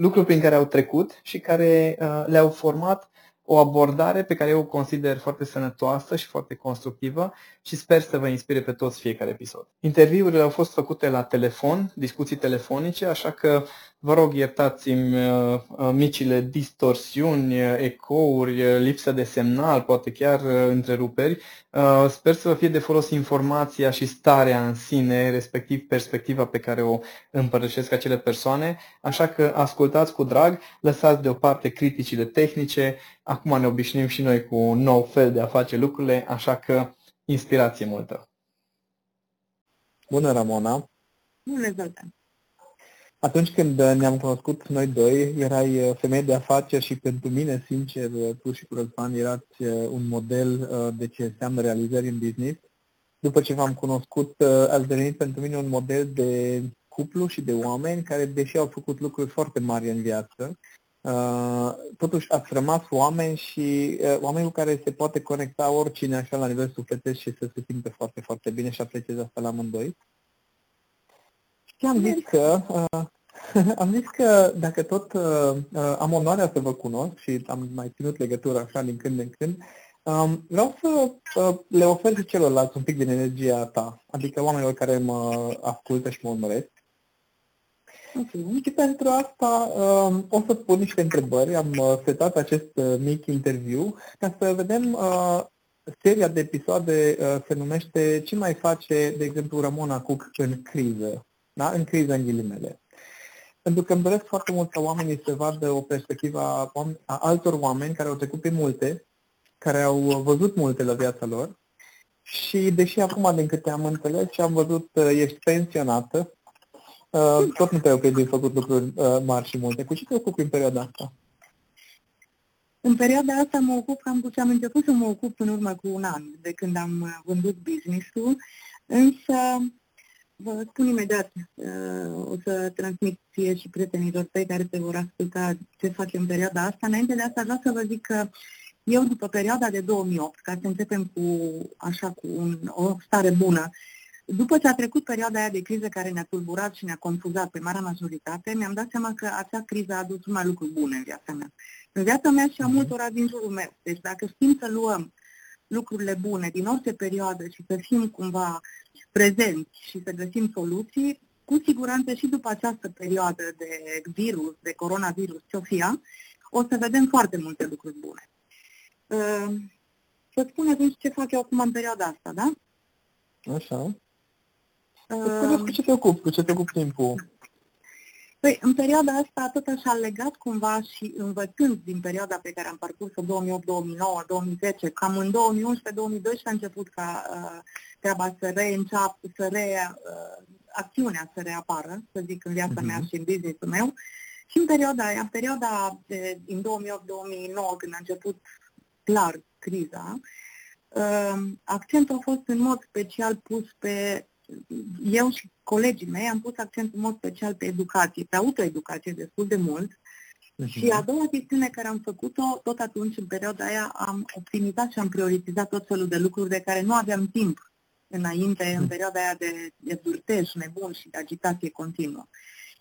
lucruri prin care au trecut și care uh, le-au format o abordare pe care eu o consider foarte sănătoasă și foarte constructivă și sper să vă inspire pe toți fiecare episod. Interviurile au fost făcute la telefon, discuții telefonice, așa că vă rog iertați-mi uh, uh, micile distorsiuni, ecouri, lipsă de semnal, poate chiar întreruperi. Sper să vă fie de folos informația și starea în sine, respectiv perspectiva pe care o împărtășesc acele persoane, așa că ascultați cu drag, lăsați deoparte criticile tehnice, acum ne obișnuim și noi cu un nou fel de a face lucrurile, așa că inspirație multă. Bună, Ramona! Bună, Zoltan! Atunci când ne-am cunoscut noi doi, erai uh, femeie de afaceri și pentru mine, sincer, uh, tu și cu Răzvan erați uh, un model de ce înseamnă realizări în business. După ce v-am cunoscut, ați devenit pentru mine un model de cuplu și de oameni care, deși au făcut lucruri foarte mari în viață, Uh, totuși ați rămas oameni și uh, oameni cu care se poate conecta oricine așa la nivel sufletesc și să se simte foarte, foarte bine și apreciez asta la amândoi. Și am zis că, uh, am zis că dacă tot uh, uh, am onoarea să vă cunosc și am mai ținut legătura așa din când în când, um, vreau să uh, le ofer și celorlalți un pic din energia ta, adică oamenilor care mă ascultă și mă urmăresc. Okay. Și pentru asta uh, o să pun niște întrebări. Am uh, setat acest uh, mic interviu ca să vedem uh, seria de episoade uh, se numește Ce mai face, de exemplu, Ramona Cook în criză? Da? În criză, în ghilimele. Pentru că îmi doresc foarte mult ca oamenii să vadă o perspectivă a, a altor oameni care au trecut pe multe, care au văzut multe la viața lor și deși acum, din câte am înțeles și am văzut, uh, ești pensionată, Uh, tot nu te ocupi de făcut lucruri uh, mari și multe. Cu ce te ocupi în perioada asta? În perioada asta mă ocup cam cu ce am început să mă ocup în urmă cu un an, de când am uh, vândut business-ul, însă vă spun imediat, uh, o să transmit ție și prietenilor tăi care te vor asculta ce fac în perioada asta. Înainte de asta vreau să vă zic că eu după perioada de 2008, ca să începem cu așa cu un, o stare bună, după ce a trecut perioada aia de criză care ne-a tulburat și ne-a confuzat pe marea majoritate, mi-am dat seama că acea criză a adus numai lucruri bune în viața mea. În viața mea și a mhm. multora din jurul meu. Deci dacă știm să luăm lucrurile bune din orice perioadă și să fim cumva prezenți și să găsim soluții, cu siguranță și după această perioadă de virus, de coronavirus, ce o fie, o să vedem foarte multe lucruri bune. Uh, să spun atunci ce fac eu acum în perioada asta, da? Așa. Uh, cu ce te ocupi? Cu ce te ocupi timpul? Păi, în perioada asta, tot așa legat cumva și învățând din perioada pe care am parcurs-o 2008, 2009, 2010, cam în 2011-2012 a început ca uh, treaba să reînceapă, să re, uh, acțiunea să reapară, să zic, în viața uh-huh. mea mhm. și în business-ul meu. Și în perioada aia, în perioada de, din 2008-2009, când a început clar criza, uh, accentul a fost în mod special pus pe eu și colegii mei am pus accent în mod special pe educație, pe autoeducație destul de mult uh-huh. și a doua chestiune care am făcut-o, tot atunci, în perioada aia, am optimizat și am prioritizat tot felul de lucruri de care nu aveam timp înainte, uh-huh. în mhm. perioada aia de, de vârtej nebun și de agitație continuă.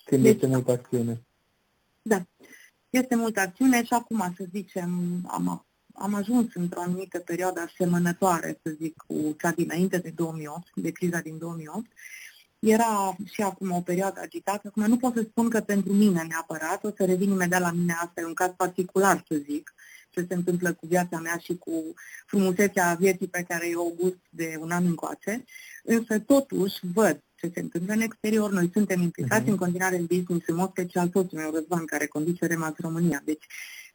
Când deci, este multă acțiune. Da. Este multă acțiune și acum, să zicem, am am ajuns într-o anumită perioadă asemănătoare, să zic, cu cea dinainte de 2008, de criza din 2008, era și acum o perioadă agitată. Acum nu pot să spun că pentru mine neapărat, o să revin imediat la mine, asta e un caz particular, să zic, ce se întâmplă cu viața mea și cu frumusețea vieții pe care eu o gust de un an încoace, însă totuși văd ce se întâmplă în exterior. Noi suntem implicați uh-huh. în continuare în business, în mod special soțul meu, Răzvan, care conduce Remas România. Deci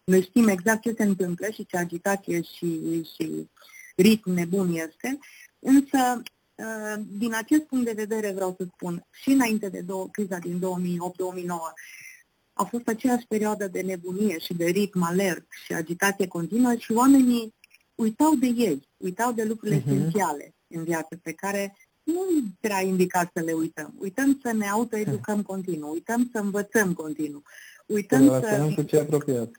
noi știm exact ce se întâmplă și ce agitație și, și ritm nebun este, însă uh, din acest punct de vedere vreau să spun, și înainte de două, criza din 2008-2009, a fost aceeași perioadă de nebunie și de ritm alert și agitație continuă și oamenii uitau de ei, uitau de lucrurile uh-huh. esențiale în viață pe care nu era indicat să le uităm. Uităm să ne autoeducăm uh-huh. continuu, uităm să învățăm continuu, uităm să... cu ce apropiat.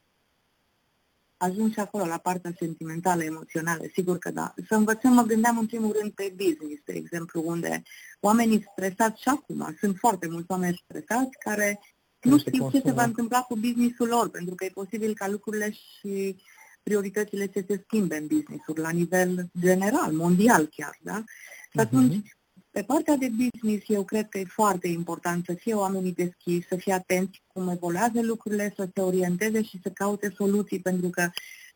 Ajung și acolo, la partea sentimentală, emoțională, sigur că da. Să învățăm, mă gândeam în primul rând pe business, de exemplu, unde oamenii stresați și acum, sunt foarte mulți oameni stresați care nu știu ce se va întâmpla cu businessul lor, pentru că e posibil ca lucrurile și prioritățile să se schimbe în business la nivel general, mondial chiar, da? Și atunci, uh-huh. Pe partea de business, eu cred că e foarte important să fie oamenii deschiși, să fie atenți cum evoluează lucrurile, să se orienteze și să caute soluții, pentru că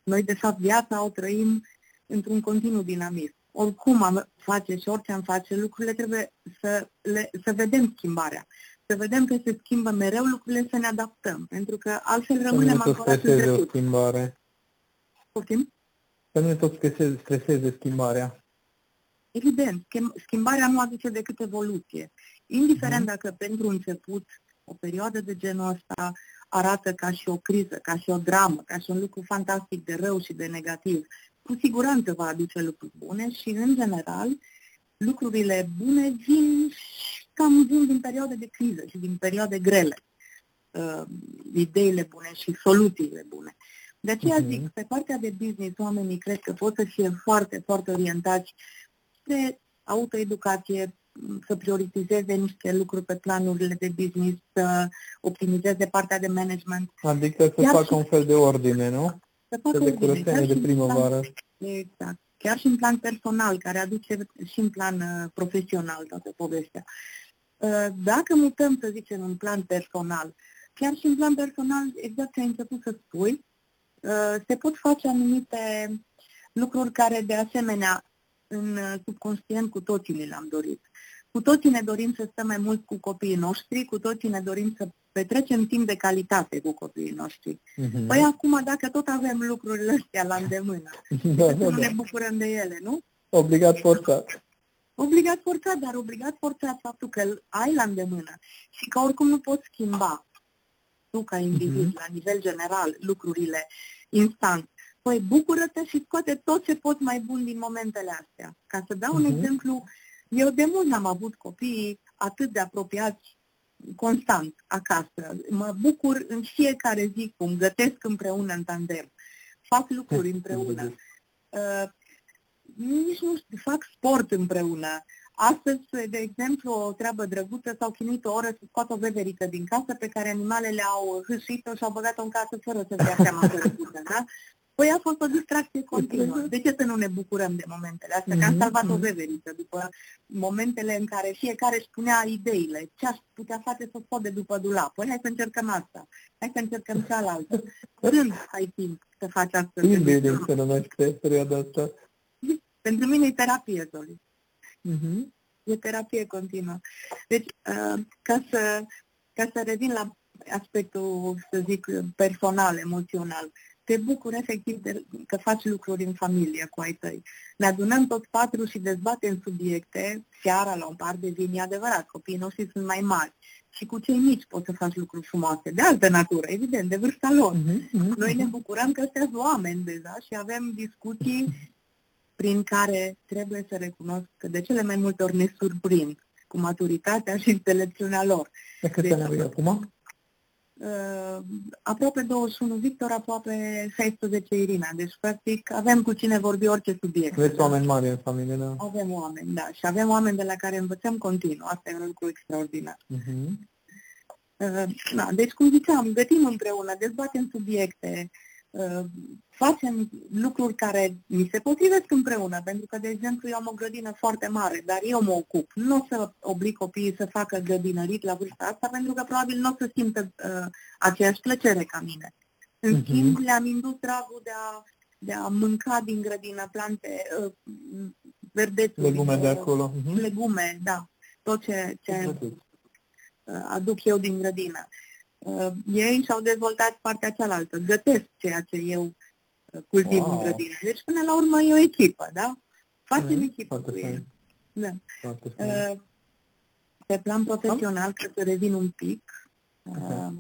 noi, de fapt, viața o trăim într-un continuu dinamism. Oricum am face și orice am face, lucrurile trebuie să, le, să vedem schimbarea să vedem că se schimbă mereu lucrurile, să ne adaptăm, pentru că altfel rămânem ancorați în trecut. o schimbare. Poftim? Să nu ne tot streseze, streseze schimbarea. Evident, schimbarea nu aduce decât evoluție. Indiferent mm. dacă pentru început o perioadă de genul ăsta arată ca și o criză, ca și o dramă, ca și un lucru fantastic de rău și de negativ, cu siguranță va aduce lucruri bune și, în general, lucrurile bune vin cam vin din perioade de criză și din perioade grele. Uh, ideile bune și soluțiile bune. De aceea uh-huh. zic, pe partea de business, oamenii cred că pot să fie foarte, foarte orientați spre autoeducație, să prioritizeze niște lucruri pe planurile de business, să optimizeze partea de management. Adică să facă și... un fel de ordine, nu? Să facă de curățenie de primăvară. Exact. Chiar și în plan personal, care aduce și în plan uh, profesional toată povestea. Uh, dacă mutăm, să zicem, în plan personal, chiar și în plan personal, exact ce ai început să spui, uh, se pot face anumite lucruri care, de asemenea, în uh, subconștient cu toții le-am dorit. Cu toții ne dorim să stăm mai mult cu copiii noștri, cu toții ne dorim să petrecem timp de calitate cu copiii noștri. Uh-huh. Păi acum, dacă tot avem lucrurile astea la îndemână, da, da, da. ne bucurăm de ele, nu? Obligat forțat. Obligat forțat, dar obligat forțat faptul că îl ai la îndemână și că oricum nu poți schimba tu ca individ, uh-huh. la nivel general, lucrurile instant. Păi bucură-te și scoate tot ce poți mai bun din momentele astea. Ca să dau uh-huh. un mhm. exemplu, eu de mult n-am avut copii atât de apropiați constant acasă. Mă bucur în fiecare zi cum gătesc împreună în tandem, fac lucruri împreună. Uh, nici nu știu, fac sport împreună. Astăzi, de exemplu, o treabă drăguță, s-au chinuit o oră să scoată o veverică din casă pe care animalele au hâșit-o și au băgat-o în casă fără să dea seama că răguță, da? Păi a fost o distracție continuă. De ce să nu ne bucurăm de momentele astea? Că am mhm, salvat o mhm. veveriță după momentele în care fiecare își punea ideile. Ce aș putea face să scot de după dulap? Păi hai să încercăm asta. Hai să încercăm cealaltă. Când ai timp să faci asta? Bine, să numește perioada asta. Pentru mine e terapie, Zoli. Uh-huh. E terapie continuă. Deci, uh, ca, să, ca să revin la aspectul, să zic, personal, emoțional, te bucur efectiv de, că faci lucruri în familie cu ai tăi. Ne adunăm toți patru și dezbatem subiecte, seara la un par de vin, e adevărat, copiii noștri sunt mai mari. Și cu cei mici poți să faci lucruri frumoase, de altă natură, evident, de vârsta lor. Uh-huh, Noi ne bucurăm că sunt oameni deja și avem discuții prin care trebuie să recunosc că de cele mai multe ori ne surprind cu maturitatea și înțelepciunea lor. De câte deci, ani acum? Uh, aproape 21 Victor, aproape 16 Irina. Deci, practic, avem cu cine vorbi orice subiect. Aveți oameni mari în familie, da? Avem oameni, da. Și avem oameni de la care învățăm continuu. Asta e un lucru extraordinar. Uh-huh. Uh, da, deci, cum ziceam, gătim împreună, dezbatem subiecte, uh, facem lucruri care mi se potrivesc împreună, pentru că, de exemplu, eu am o grădină foarte mare, dar eu mă ocup. Nu o să oblig copiii să facă grădinărit la vârsta asta, pentru că probabil nu o să simtă uh, aceeași plăcere ca mine. În uh-huh. schimb, le-am indus dragul de a, de a mânca din grădină plante, uh, verdețuri. Legume de acolo. Uh-huh. Legume, da. Tot ce, ce uh, aduc eu din grădină. Uh, ei și-au dezvoltat partea cealaltă, gătesc ceea ce eu cultiv wow. în grădină. Deci, până la urmă, e o echipă, da? Facem mm, echipă cu ei. Da. Uh, pe plan profesional, ca să revin un pic, uh,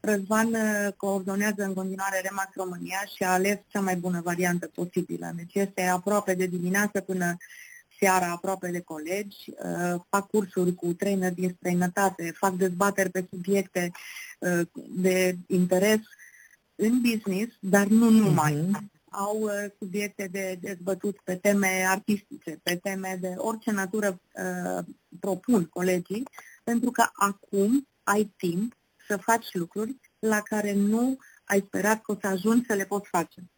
Răzvan uh, coordonează în continuare Remax România și a ales cea mai bună variantă posibilă. Deci este aproape de dimineață până seara aproape de colegi, uh, fac cursuri cu trainer din străinătate, fac dezbateri pe subiecte uh, de interes în business, dar nu numai. Uh-huh. Au uh, subiecte de dezbătut pe teme artistice, pe teme de orice natură uh, propun colegii, pentru că acum ai timp să faci lucruri la care nu ai sperat că o să ajungi să le poți face.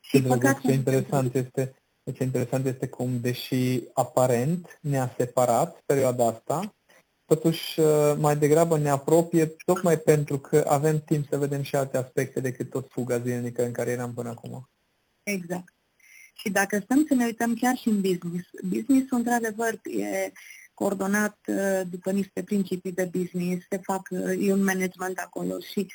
Și ce, ce interesant este, ce interesant este cum, deși aparent ne-a separat perioada asta, totuși uh, mai degrabă ne apropie tocmai pentru că avem timp să vedem și alte aspecte decât tot fuga zilnică în care eram până acum. Exact. Și dacă stăm să ne uităm chiar și în business, business-ul într-adevăr e coordonat uh, după niște principii de business, se fac, uh, e un management acolo și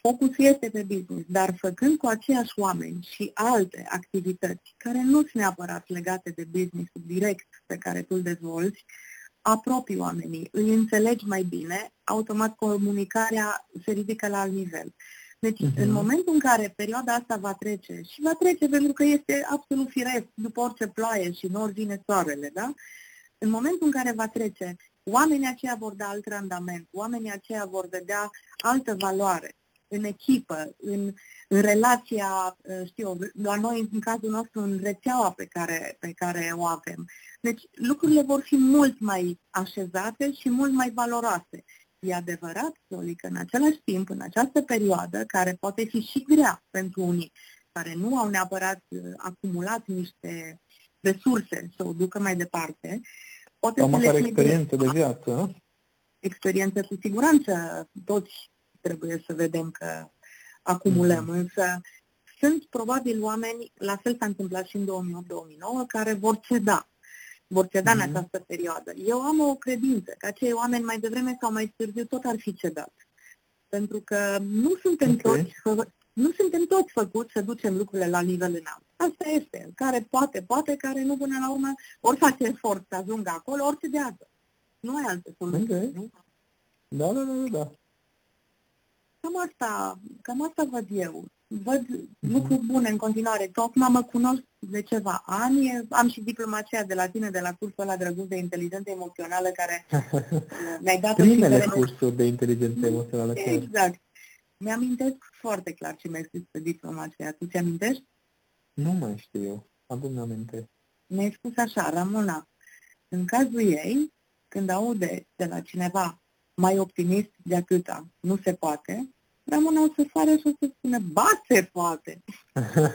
focusul este pe business, dar făcând cu aceiași oameni și alte activități care nu sunt neapărat legate de business direct pe care tu îl dezvolți, apropii oamenii, îi înțelegi mai bine, automat comunicarea se ridică la alt nivel. Deci, uh-huh. în momentul în care perioada asta va trece, și va trece pentru că este absolut firesc, după orice ploaie și nori vine soarele, da? În momentul în care va trece, oamenii aceia vor da alt randament, oamenii aceia vor vedea altă valoare în echipă, în, în relația, ă, știu, la noi, în cazul nostru, în rețeaua pe care, pe care o avem. Deci lucrurile vor fi mult mai așezate și mult mai valoroase. E adevărat, Zoli, că în același timp, în această perioadă, care poate fi și grea pentru unii, care nu au neapărat ă, acumulat niște resurse să o ducă mai departe, poate Am să le experiență de viață. Experiență cu siguranță, toți trebuie să vedem că acumulăm, mm-hmm. însă sunt probabil oameni, la fel s-a întâmplat și în 2008-2009, care vor ceda. Vor ceda mm-hmm. în mhm. această perioadă. Eu am o credință că acei oameni mai devreme sau mai târziu tot ar fi cedat. Pentru că nu suntem okay. toți nu suntem toți făcuți să ducem lucrurile la nivel înalt. Asta este. Care poate, poate, care nu până la urmă, ori face efort să ajungă acolo, ori cedează. Nu ai alte soluții. Okay. Nu? Da, da, da, da. Cam asta, cam asta văd eu. Văd uh-huh. lucruri bune în continuare. Tocmai mă cunosc de ceva ani. Am și diploma aceea de la tine, de la cursul ăla drăguț de inteligență emoțională, care mi-ai dat Primele cursuri de inteligență emoțională. Exact. Mi-amintesc foarte clar ce mi-ai scris pe diploma aceea. Tu ți-amintești? Nu mai știu eu. Acum aminte. Mi-ai spus așa, Ramona, în cazul ei, când aude de la cineva mai optimist de atâta, nu se poate, Ramona o să sară și o să spună, ba, se poate!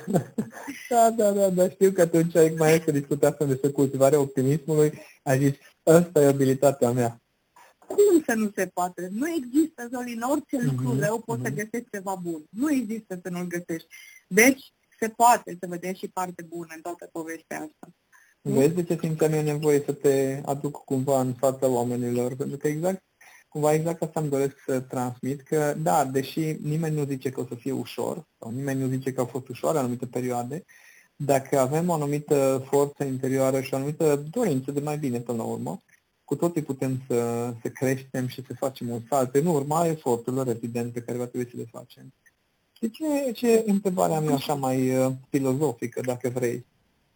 da, da, da, da, știu că atunci mai este discutat despre cultivarea optimismului, a zis, asta e abilitatea mea. Cum să nu se poate? Nu există, Zolin, orice mm-hmm. lucru rău poți mm-hmm. să mhm. găsești ceva bun. Nu există să nu-l găsești. Deci, se poate să vedeți și parte bună în toată povestea asta. Vezi de ce simțeam eu nevoie să te aduc cumva în fața oamenilor? Pentru că exact cumva exact asta îmi doresc să transmit, că da, deși nimeni nu zice că o să fie ușor, sau nimeni nu zice că au fost ușoare anumite perioade, dacă avem o anumită forță interioară și o anumită dorință de mai bine până la urmă, cu toții putem să, să creștem și să facem un salt în urma eforturilor, evident, pe care va trebui să le facem. Și ce, ce întrebarea mea așa mai uh, filozofică, dacă vrei?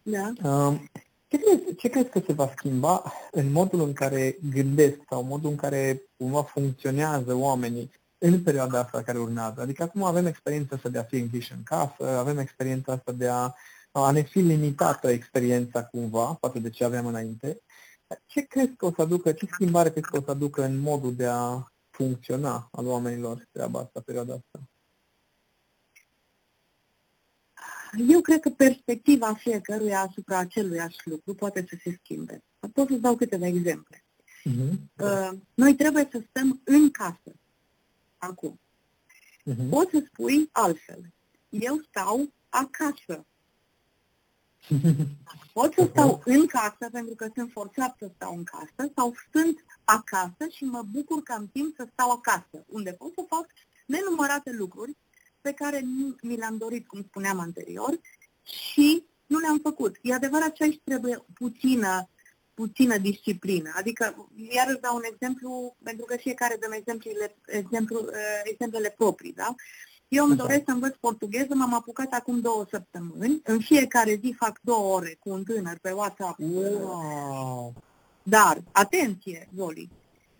Da. Uh, ce crezi, ce crezi că se va schimba în modul în care gândesc sau modul în care cumva funcționează oamenii în perioada asta care urmează? Adică acum avem experiența asta de a fi închiși în casă, avem experiența asta de a, a ne fi limitată experiența cumva față de ce aveam înainte. Ce crezi că o să aducă, ce schimbare crezi că o să aducă în modul de a funcționa al oamenilor treaba asta, perioada asta? Eu cred că perspectiva fiecăruia asupra aceluiași lucru poate să se schimbe. Pot să-ți dau câteva exemple. Uh-huh. Noi trebuie să stăm în casă. Acum. Uh-huh. Poți să spui altfel. Eu stau acasă. Pot să stau în casă pentru că sunt forțat să stau în casă sau sunt acasă și mă bucur că am timp să stau acasă, unde pot să fac nenumărate lucruri pe care nu mi le-am dorit, cum spuneam anterior, și nu le-am făcut. E adevărat că aici trebuie puțină, puțină disciplină. Adică, iar îți dau un exemplu, pentru că fiecare dăm exemplele, exemplu, uh, exemplele proprii, da? Eu îmi doresc să învăț portugheză, m-am apucat acum două săptămâni. În fiecare zi fac două ore cu un tânăr pe WhatsApp. Wow. Dar, atenție, Zoli,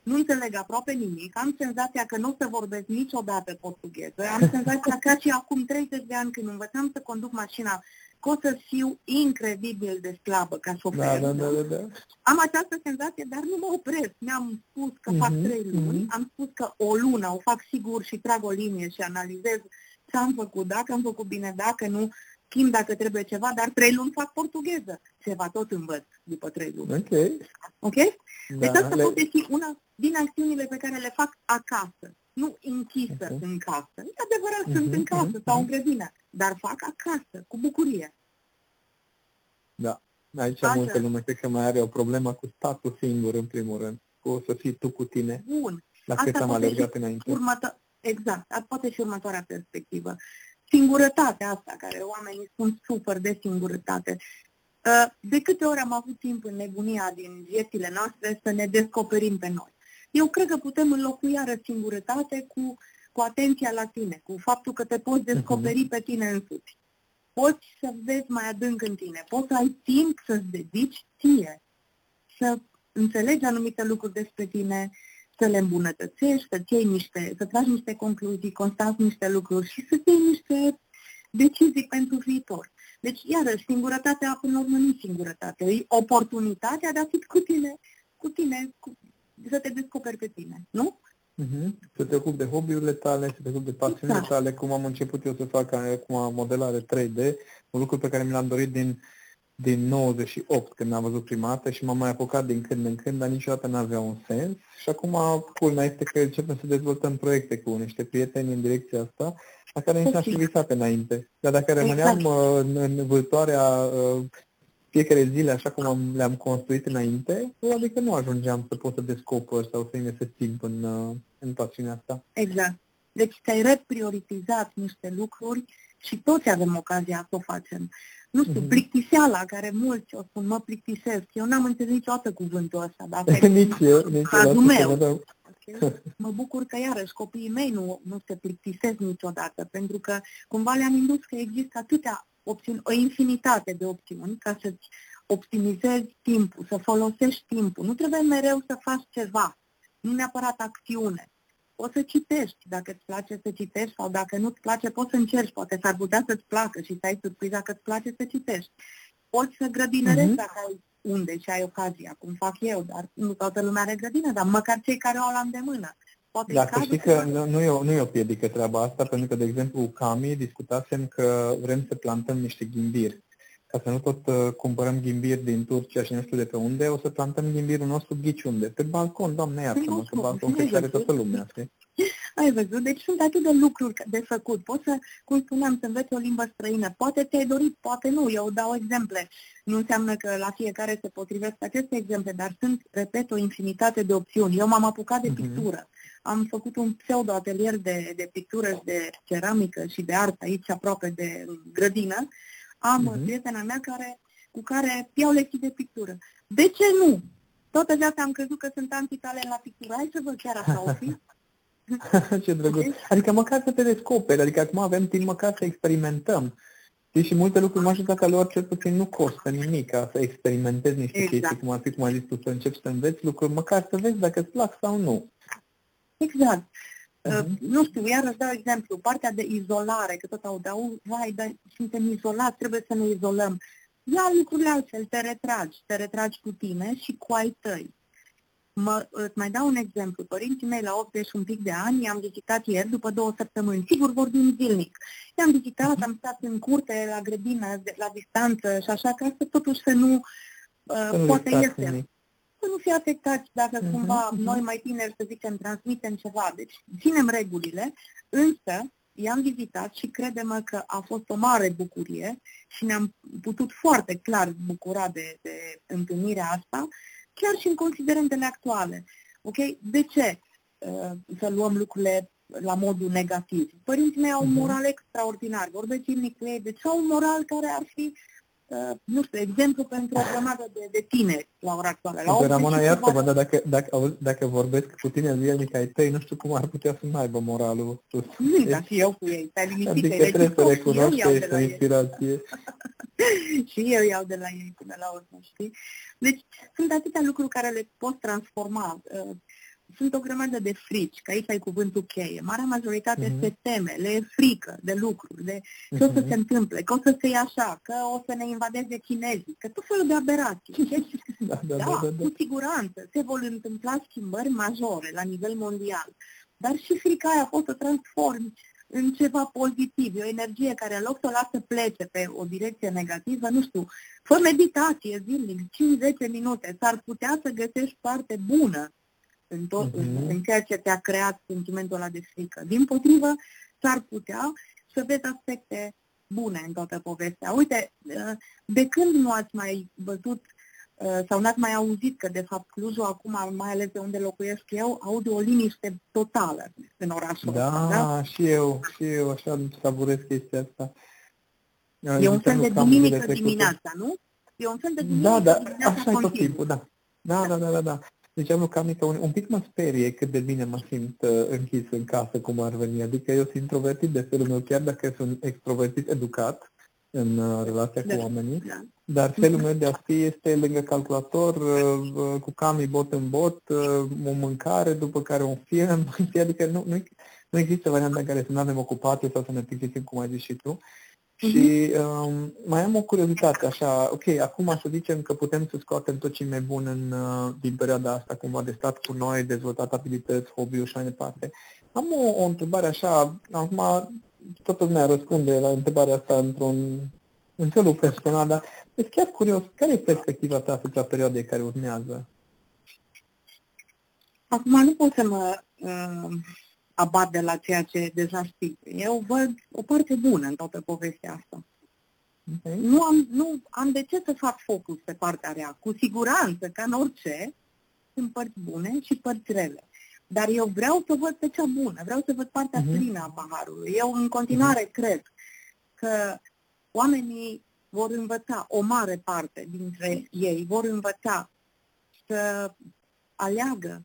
nu înțeleg aproape nimic, am senzația că nu o să vorbesc niciodată portugheză, am senzația că și acum 30 de ani când învățam să conduc mașina, că o să fiu incredibil de slabă ca șofer. Da, da, da, da, da. Am această senzație, dar nu mă opresc. Mi-am spus că uh-huh, fac mhm, trei luni, uh-huh. am spus că o lună o fac sigur și trag o linie și analizez ce am făcut, dacă am făcut bine, dacă nu, schimb dacă trebuie ceva, dar trei luni fac portugheză. Ceva tot învăț după trei luni. Ok. Ok? Da, deci asta le... poate fi una din acțiunile pe care le fac acasă. Nu închisă okay. în casă. E adevărat, uh-huh, sunt în mhm, casă uh-huh. sau în mhm. grădină, dar fac acasă, cu bucurie. Da. Aici Așa. multă lume cred că mai are o problemă cu statul singur, în primul rând. Cu să fii tu cu tine. Bun. La cât am alergat înainte. Următă... Exact. Poate și următoarea perspectivă singurătatea asta, care oamenii spun super de singurătate. Uh, de câte ori am avut timp în nebunia din viețile noastre să ne descoperim pe noi? Eu cred că putem înlocui iară singurătate cu, cu atenția la tine, cu faptul că te poți descoperi mhm. pe tine însuți. Poți să vezi mai adânc în tine, poți să ai timp să-ți dedici ție, să înțelegi anumite lucruri despre tine, să le îmbunătățești, să iei niște, să tragi niște concluzii, constați niște lucruri și să iei niște decizii pentru viitor. Deci, iarăși, singurătatea, până la urmă, nu singurătate, e oportunitatea de a fi cu tine, cu tine, cu, să te descoperi pe tine, nu? Uh-huh. Să te ocupi de hobby-urile tale, să te ocupi de pasiunile exact. tale, cum am început eu să fac acum modelare 3D, un lucru pe care mi l-am dorit din din 98 când am văzut prima dată și m-am mai apucat din când în când, dar niciodată nu avea un sens. Și acum culmea este că începem să dezvoltăm proiecte cu niște prieteni în direcția asta, la care nici n-aș fi visat înainte. Dar dacă rămâneam exact. Uh, în, în vâltoarea uh, fiecare zile așa cum am, le-am construit înainte, adică nu ajungeam să pot să descoper sau să investesc timp în, uh, în pasiunea asta. Exact. Deci ți-ai reprioritizat niște lucruri și toți avem ocazia să o facem nu știu, mm-hmm. plictiseala, care mulți o spun, mă plictisesc. Eu n-am înțeles niciodată cuvântul ăsta. Dacă nici eu, nici eu. meu. Okay? Mă bucur că, iarăși, copiii mei nu, nu se plictisesc niciodată, pentru că cumva le-am indus că există atâtea opțiuni, o infinitate de opțiuni ca să-ți optimizezi timpul, să folosești timpul. Nu trebuie mereu să faci ceva, nu neapărat acțiune poți să citești, dacă îți place să citești sau dacă nu-ți place, poți să încerci, poate s-ar putea să-ți placă și să ai surpriza că îți place să citești. Poți să grădinărești uh-huh. dacă ai unde și ai ocazia, cum fac eu, dar nu toată lumea are grădină, dar măcar cei care o au la îndemână. Poate da, să știi că nu, nu, e o, nu e o piedică treaba asta, pentru că, de exemplu, cu Cami discutasem că vrem să plantăm niște ghimbiri ca să nu tot uh, cumpărăm ghimbiri din Turcia și nu știu de pe unde, o să plantăm ghimbirul nostru ghiciunde. Pe balcon, doamne, iartă-mă, pe balcon, că are toată lumea, știi? Ai văzut? Deci sunt atât de lucruri de făcut. Poți să, cum spuneam, să înveți o limbă străină. Poate ți-ai dorit, poate nu. Eu dau exemple. Nu înseamnă că la fiecare se potrivesc aceste exemple, dar sunt, repet, o infinitate de opțiuni. Eu m-am apucat de mhm. pictură. Am făcut un pseudo-atelier de, de pictură și de ceramică și de artă aici aproape de grădină am uh-huh. prietena mea care, cu care iau lecții de pictură. De ce nu? Toată viața am crezut că sunt antitale la pictură. Hai să văd chiar așa o fi. Ce drăguț. Okay. Adică măcar să te descoperi, adică acum avem timp măcar să experimentăm. Știi, și multe lucruri, majoritatea lor cel puțin nu costă nimic ca să experimentezi niște exact. chestii, cum ar fi, cum ai zis tu, să începi să înveți lucruri, măcar să vezi dacă îți plac sau nu. Exact. Uh-huh. Nu știu, iar îți dau exemplu, partea de izolare, că tot aud, vai, dar suntem izolați, trebuie să ne izolăm. Ia lucrurile altfel, te retragi, te retragi cu tine și cu ai tăi. Mă, îți mai dau un exemplu. Părinții mei la 80 un pic de ani i-am vizitat ieri după două săptămâni. Sigur vorbim zilnic. I-am vizitat, am stat în curte, la grădină, la distanță și așa, ca să totuși să nu uh, poate iese. Să nu fie afectați dacă uh-huh, cumva uh-huh. noi mai tineri, să zicem, transmitem ceva. Deci ținem regulile, însă i-am vizitat și credem că a fost o mare bucurie și ne-am putut foarte clar bucura de, de întâlnirea asta chiar și în considerentele actuale. Ok? De ce uh, să luăm lucrurile la modul negativ? Părinții mei au un mhm. moral extraordinar, vorbesc zilnic cu ei, deci au un moral care ar fi Uh, nu știu, exemplu pentru o grămadă de, de tineri la ora actuală. La Ramona, iartă-mă, dar dacă, dacă, dacă vorbesc cu tine zilnic ai tăi, nu știu cum ar putea să nu aibă moralul sus. Nu, dar și eu cu ei, stai liniștit. Adică trebuie să recunoști că este o inspirație. și eu iau de la ei până la urmă, știi? Deci sunt atâtea lucruri care le poți transforma. Uh, sunt o grămadă de frici, că aici ai cuvântul cheie. Marea majoritate uh-huh. se teme, le e frică de lucruri, de ce uh-huh. o să mhm. se întâmple, că o să se ia așa, că o să ne invadeze chinezii, că tot felul de aberații. da, da, da, da, da, cu siguranță se vor întâmpla schimbări majore la nivel mondial, dar și frica aia poți să transformi în ceva pozitiv, e o energie care în loc să o lasă plece pe o direcție negativă, nu știu, fă meditație zilnic, 5-10 minute, s-ar putea să găsești parte bună în, tot, uh-huh. în, în ceea ce te-a creat sentimentul ăla de frică. Din potrivă, s-ar putea să vezi aspecte bune în toată povestea. Uite, uh, de când nu ați mai văzut uh, sau n-ați mai auzit că, de fapt, Clujul acum, mai ales de unde locuiesc eu, aud o liniște totală în orașul da, ăsta, da? și eu, și eu așa savurez chestia asta. E un fel de duminică dimineața, nu? E un fel de duminică da, da, dimineața așa e tot timpul, da. Da, da, da, da, da. Deci am cam un, un pic mă sperie cât de bine mă simt uh, închis în casă, cum ar veni. Adică eu sunt introvertit de felul meu, chiar dacă sunt extrovertit educat în uh, relația da. cu oamenii, da. dar felul meu de a fi este lângă calculator, uh, uh, cu camii bot în bot, uh, o mâncare, după care un film, adică nu, nu, nu există varianta în care să nu avem ocupate sau să ne plictisim, cum ai zis și tu. Și um, mai am o curiozitate, așa, ok, acum să zicem că putem să scoatem tot ce mai bun în, uh, din perioada asta, cumva de stat cu noi, dezvoltat abilități, hobby-uri și mai departe. Am o, o întrebare așa, acum toată lumea răspunde la întrebarea asta într-un în felul personal, dar sunt chiar curios, care e perspectiva ta asupra perioadei care urmează? Acum nu pot să mă uh, abat de la ceea ce deja știi. Eu văd o parte bună în toată povestea asta. Okay. Nu, am, nu am de ce să fac focus pe partea rea. Cu siguranță, ca în orice, sunt părți bune și părți rele. Dar eu vreau să văd pe cea bună, vreau să văd partea uh-huh. plină a paharului. Eu în continuare uh-huh. cred că oamenii vor învăța, o mare parte dintre ei vor învăța să aleagă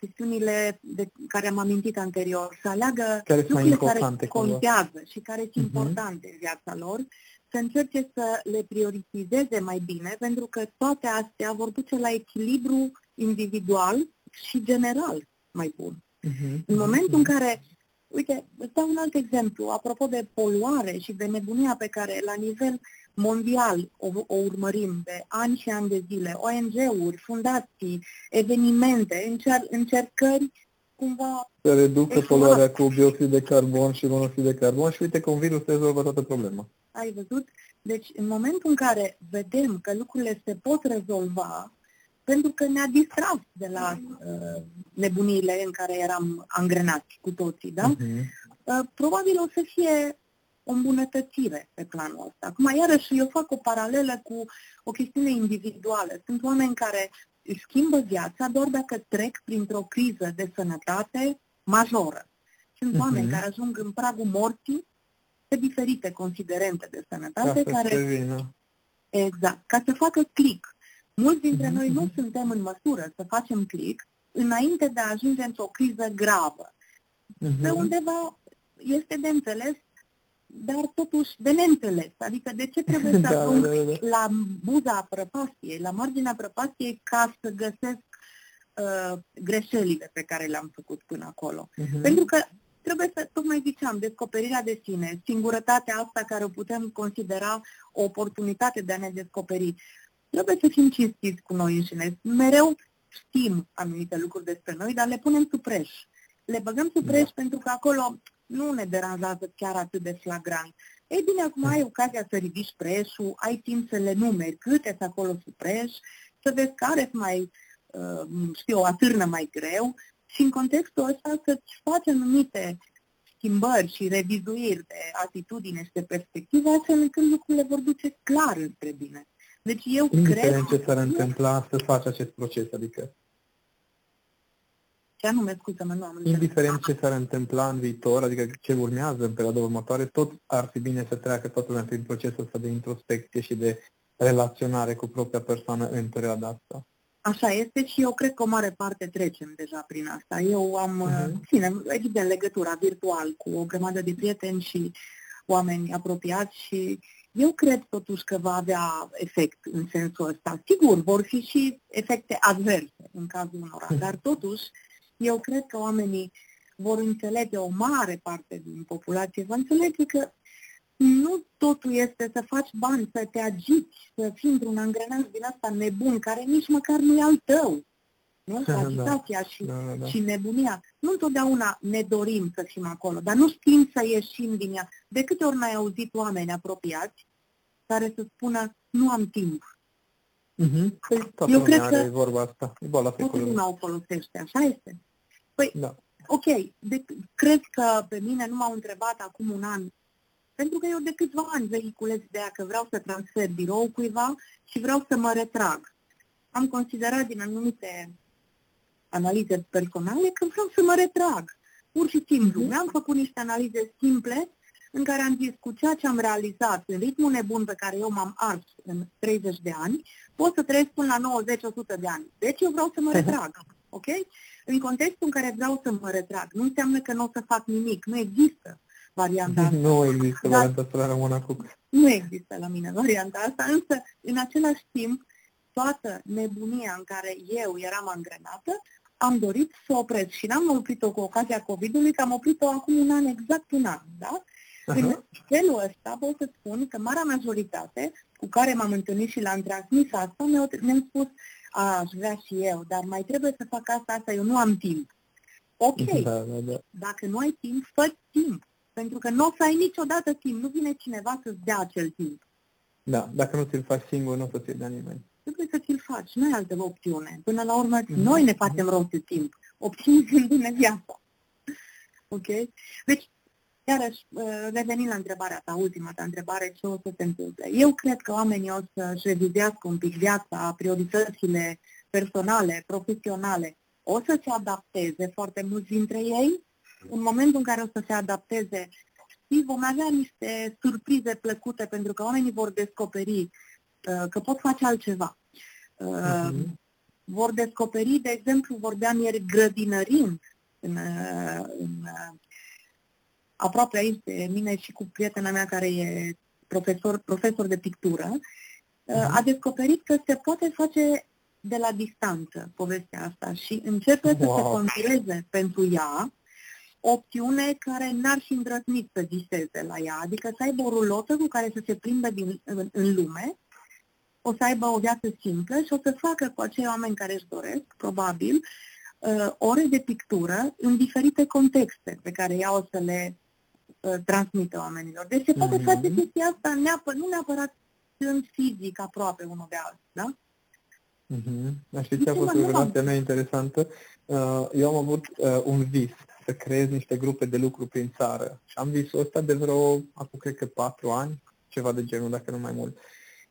chestiunile de care am amintit anterior, să aleagă care lucrurile care contează cumva. și care sunt uh-huh. importante în viața lor, să încerce să le prioritizeze mai bine, pentru că toate astea vor duce la echilibru individual și general mai bun. Uh-huh. În momentul uh-huh. în care, uite, îți dau un alt exemplu, apropo de poluare și de nebunia pe care la nivel mondial o, o urmărim de ani și ani de zile, ONG-uri, fundații, evenimente, încer- încercări cumva... Să reducă poluarea cu bioxid de carbon și monoxid de carbon și uite că un virus rezolvă toată problema. Ai văzut? Deci în momentul în care vedem că lucrurile se pot rezolva, pentru că ne-a distras de la uh, nebuniile în care eram angrenați cu toții, da? Uh-huh. Uh, probabil o să fie o îmbunătățire pe planul ăsta. Acum, iarăși, eu fac o paralelă cu o chestiune individuală. Sunt oameni care își schimbă viața doar dacă trec printr-o criză de sănătate majoră. Sunt uh-huh. oameni care ajung în pragul morții pe diferite considerente de sănătate ca care... Exact, ca să facă click. Mulți dintre uh-huh. noi nu mhm. suntem în măsură să facem click înainte de a ajunge într-o criză gravă. Uh-huh. Pe undeva este de înțeles dar totuși de neînțeles. Adică de ce trebuie să da, ajung da, da, da. la buza prăpastiei, la marginea prăpastiei ca să găsesc uh, greșelile pe care le-am făcut până acolo. Uh-huh. Pentru că trebuie să, tocmai ziceam, descoperirea de sine, singurătatea asta care o putem considera o oportunitate de a ne descoperi. Trebuie să fim cinstiți cu noi înșine. Mereu știm anumite lucruri despre noi, dar le punem sub preș. Le băgăm sub preș da. pentru că acolo nu ne deranjează chiar atât de flagrant. Ei bine, acum ai ocazia să ridici preșul, ai timp să le numeri câte sunt acolo sub preș, să vezi care sunt mai, uh, știu, o atârnă mai greu și în contextul ăsta să-ți faci anumite schimbări și revizuiri de atitudine și de perspectivă, astfel încât lucrurile vor duce clar înspre bine. Deci eu Indiferent cred... ce s-ar întâmpla să faci acest proces, adică... Ce anume, scuză-mă, nu am Indiferent ce s-ar întâmpla în viitor, adică ce urmează în perioada următoare, tot ar fi bine să treacă toată lumea prin procesul ăsta de introspecție și de relaționare cu propria persoană în perioada asta. Așa este și eu cred că o mare parte trecem deja prin asta. Eu am, uh-huh. ține, evident, legătura virtual cu o grămadă de prieteni și oameni apropiați și eu cred totuși că va avea efect în sensul ăsta. Sigur, vor fi și efecte adverse în cazul unora, mhm. dar totuși eu cred că oamenii vor înțelege, o mare parte din populație va înțelege că nu totul este să faci bani, să te agiți, să fii într-un angrenaj din asta nebun, care nici măcar nu e al tău. Nu? Da, Agitația da. și, da, da, da. și nebunia. Nu întotdeauna ne dorim să fim acolo, dar nu știm să ieșim din ea. De câte ori n-ai auzit oameni apropiați care să spună, nu am timp. Mm-hmm. Păi, Eu cred că vorba asta. E boala toată lumea o folosește, așa este. Păi, da. ok, de, cred că pe mine nu m-au întrebat acum un an pentru că eu de câțiva ani vehiculez ideea că vreau să transfer birou cuiva și vreau să mă retrag. Am considerat din anumite analize personale că vreau să mă retrag. Pur și simplu. Mi-am făcut niște analize simple în care am zis cu ceea ce am realizat în ritmul nebun pe care eu m-am ars în 30 de ani, pot să trăiesc până la 90-100 de ani. Deci eu vreau să mă retrag. Ok? În contextul în care vreau să mă retrag, nu înseamnă că nu o să fac nimic. Nu există varianta asta. Nu există Dar varianta asta la Ramona Cook. Nu există la mine varianta asta, însă în același timp toată nebunia în care eu eram angrenată, am dorit să o opresc și n-am oprit-o cu ocazia COVID-ului, că am oprit-o acum un an, exact un an, da? Aha. În felul ăsta pot să spun că marea majoritate cu care m-am întâlnit și l-am transmis asta, mi-au spus, a, aș vrea și eu, dar mai trebuie să fac asta, asta, eu nu am timp. Ok, da, da, da. dacă nu ai timp, fă timp. Pentru că nu o să ai niciodată timp, nu vine cineva să-ți dea acel timp. Da, dacă nu ți-l faci singur, nu o să ți-l dea nimeni. Trebuie să ți-l faci, nu ai altă opțiune. Până la urmă, mm-hmm. noi ne facem rost de timp. Opțiuni sunt bine viața. Ok? Deci, iarăși, uh, revenind la întrebarea ta, ultima ta întrebare, ce o să se întâmple? Eu cred că oamenii o să-și revizească un pic viața, prioritățile personale, profesionale, o să se adapteze foarte mulți dintre ei, în momentul în care o să se adapteze, și vom avea niște surprize plăcute pentru că oamenii vor descoperi uh, că pot face altceva. Uh, uh-huh. Vor descoperi, de exemplu, vorbeam ieri grădinărind în, uh, în, uh, aproape aici de mine și cu prietena mea care e profesor, profesor de pictură, uh-huh. a descoperit că se poate face de la distanță povestea asta și începe wow. să se contureze pentru ea opțiune care n-ar fi îndrăznit să viseze la ea, adică să aibă o rulotă cu care să se plimbe din, în, în lume, o să aibă o viață simplă și o să facă cu acei oameni care își doresc, probabil, uh, ore de pictură în diferite contexte pe care ea o să le uh, transmită oamenilor. Deci se poate mm-hmm. face chestia asta neapă, nu neapărat în fizic aproape unul de altul, da? Mm-hmm. Știți ce a fost o relație mea interesantă? Uh, eu am avut uh, un vis să creez niște grupe de lucru prin țară. Și am visul ăsta de vreo, acum cred că patru ani, ceva de genul, dacă nu mai mult.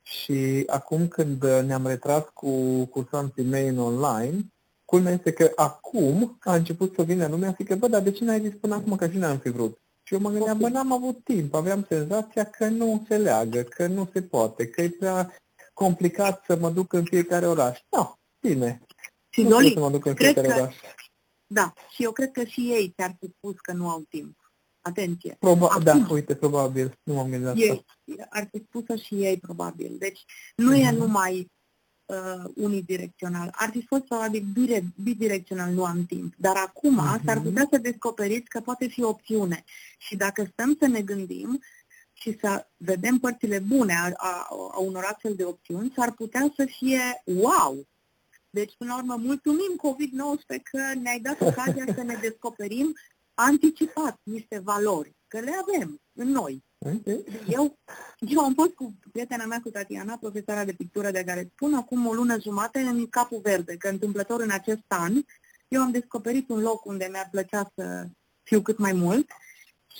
Și acum când ne-am retras cu cursanții mei în online, culmea este că acum a început să vină lumea și că, bă, dar de ce n-ai zis până acum că și n-am fi vrut? Și eu mă gândeam, bă, n-am avut timp, aveam senzația că nu se leagă, că nu se poate, că e prea complicat să mă duc în fiecare oraș. Nu, no, bine. Și nu Loli, să mă duc în fiecare că, oraș. Da, și eu cred că și ei ți-ar fi spus că nu au timp. Atenție. Proba- da, uite, probabil. Nu m-am gândit ei, asta. Ar fi spusă și ei, probabil. Deci nu mm-hmm. e mhm. numai uh, unidirecțional. Ar fi fost probabil bidirecțional, nu am timp. Dar acum mm-hmm. s-ar putea să descoperiți că poate fi opțiune. Și dacă stăm să ne gândim și să vedem părțile bune a, a, a unor astfel de opțiuni, s-ar putea să fie wow! Deci, până la urmă, mulțumim COVID-19 că ne-ai dat ocazia să ne descoperim anticipat niște valori, că le avem în noi. Eu, eu am fost cu prietena mea, cu Tatiana, profesoara de pictură de care spun acum o lună jumate în Capul Verde, că întâmplător în acest an eu am descoperit un loc unde mi-ar plăcea să fiu cât mai mult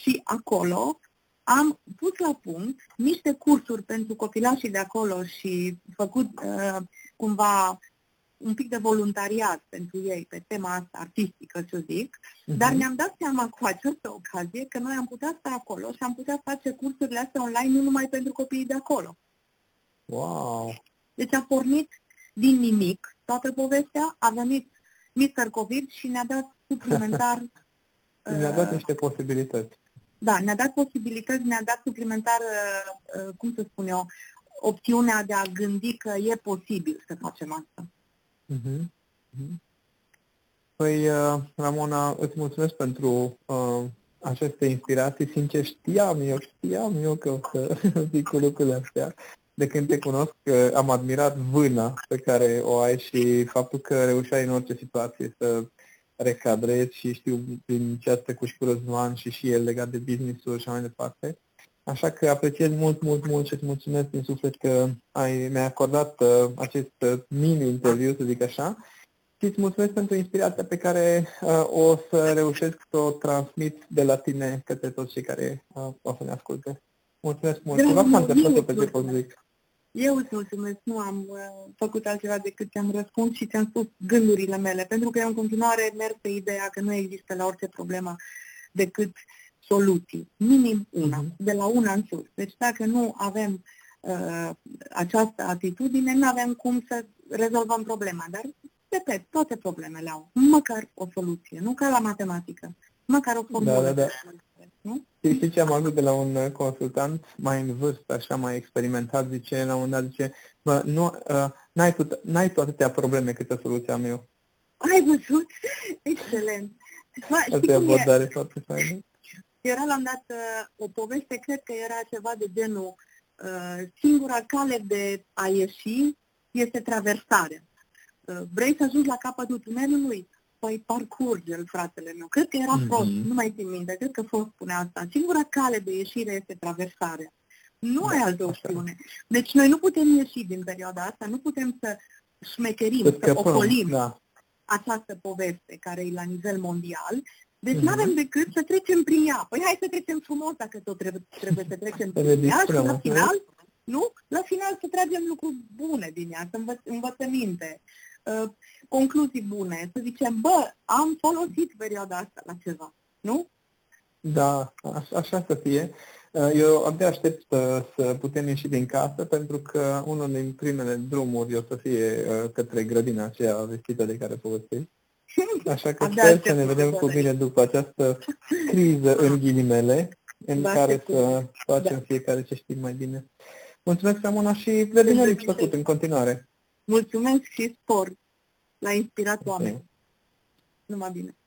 și acolo am pus la punct niște cursuri pentru copilașii de acolo și făcut uh, cumva un pic de voluntariat pentru ei pe tema asta artistică, să zic, uh-huh. dar ne-am dat seama cu această ocazie că noi am putea sta acolo și am putea face cursurile astea online nu numai pentru copiii de acolo. Wow! Deci a pornit din nimic toată povestea, a venit Mr. COVID și ne-a dat suplimentar... ne-a dat uh, niște posibilități. Da, ne-a dat posibilități, ne-a dat suplimentar, uh, uh, cum să spun eu, opțiunea de a gândi că e posibil să facem asta. Uh-huh. Uh-huh. Păi, uh, Ramona, îți mulțumesc pentru uh, aceste inspirații. Sincer, știam eu, știam eu că o să zic cu lucrurile astea. De când te cunosc, uh, am admirat vâna pe care o ai și faptul că reușeai în orice situație să recadrezi și știu din ce ați trecut și cu Răzvan și și el legat de business-uri și mai departe. Așa că apreciez mult, mult, mult și îți mulțumesc din suflet că ai, mi-ai acordat uh, acest uh, mini-interviu, să zic așa, și îți mulțumesc pentru inspirația pe care uh, o să reușesc să o transmit de la tine către toți cei care uh, o să ne asculte. Mulțumesc mult. Ceva fantastic pe ce pot zic. Eu îți mulțumesc, nu am uh, făcut altceva decât ți-am răspuns și ți-am spus gândurile mele, pentru că eu în continuare merg pe ideea că nu există la orice problemă decât soluții, minim una, uh-huh. de la una în sus. Deci dacă nu avem uh, această atitudine, nu avem cum să rezolvăm problema. Dar, repet, toate problemele au măcar o soluție, nu ca la matematică, măcar o formulă. Da, da, da. Nu? Știi ce am auzit de la un consultant mai în vârstă, așa mai experimentat, zice, la un moment dat, zice, bă, nu, uh, n-ai, tu, n-ai tu atâtea probleme câte soluția am eu. Ai văzut? Excelent. Asta e abordare foarte faină. Era la un dat uh, o poveste, cred că era ceva de genul uh, singura cale de a ieși este traversarea. Uh, vrei să ajungi la capătul tunelului? Păi parcurge-l, fratele meu. Cred că era mm-hmm. Frost, nu mai țin minte, cred că Frost spune asta. Singura cale de ieșire este traversarea. Nu da, ai altă opțiune. Deci noi nu putem ieși din perioada asta, nu putem să șmecherim, să, să ocolim da. această poveste care e la nivel mondial deci mm-hmm. nu avem decât să trecem prin ea. Păi hai să trecem frumos dacă tot trebuie, trebuie să trecem prin ea și la final, nu? La final să tragem lucruri bune din ea, să învăț, învățăminte, uh, concluzii bune, să zicem, bă, am folosit perioada asta la ceva, nu? Da, așa, așa să fie. Uh, eu abia aștept să, să putem ieși din casă pentru că unul din primele drumuri o să fie uh, către grădina aceea vestită de care povestești. Așa că sper să ne vedem cu bine după această criză în ghilimele, în da, care să facem da. fiecare ce știm mai bine. Mulțumesc, Ramona, și vedem ce făcut în continuare. Mulțumesc și spor. L-a inspirat oameni. Numai bine.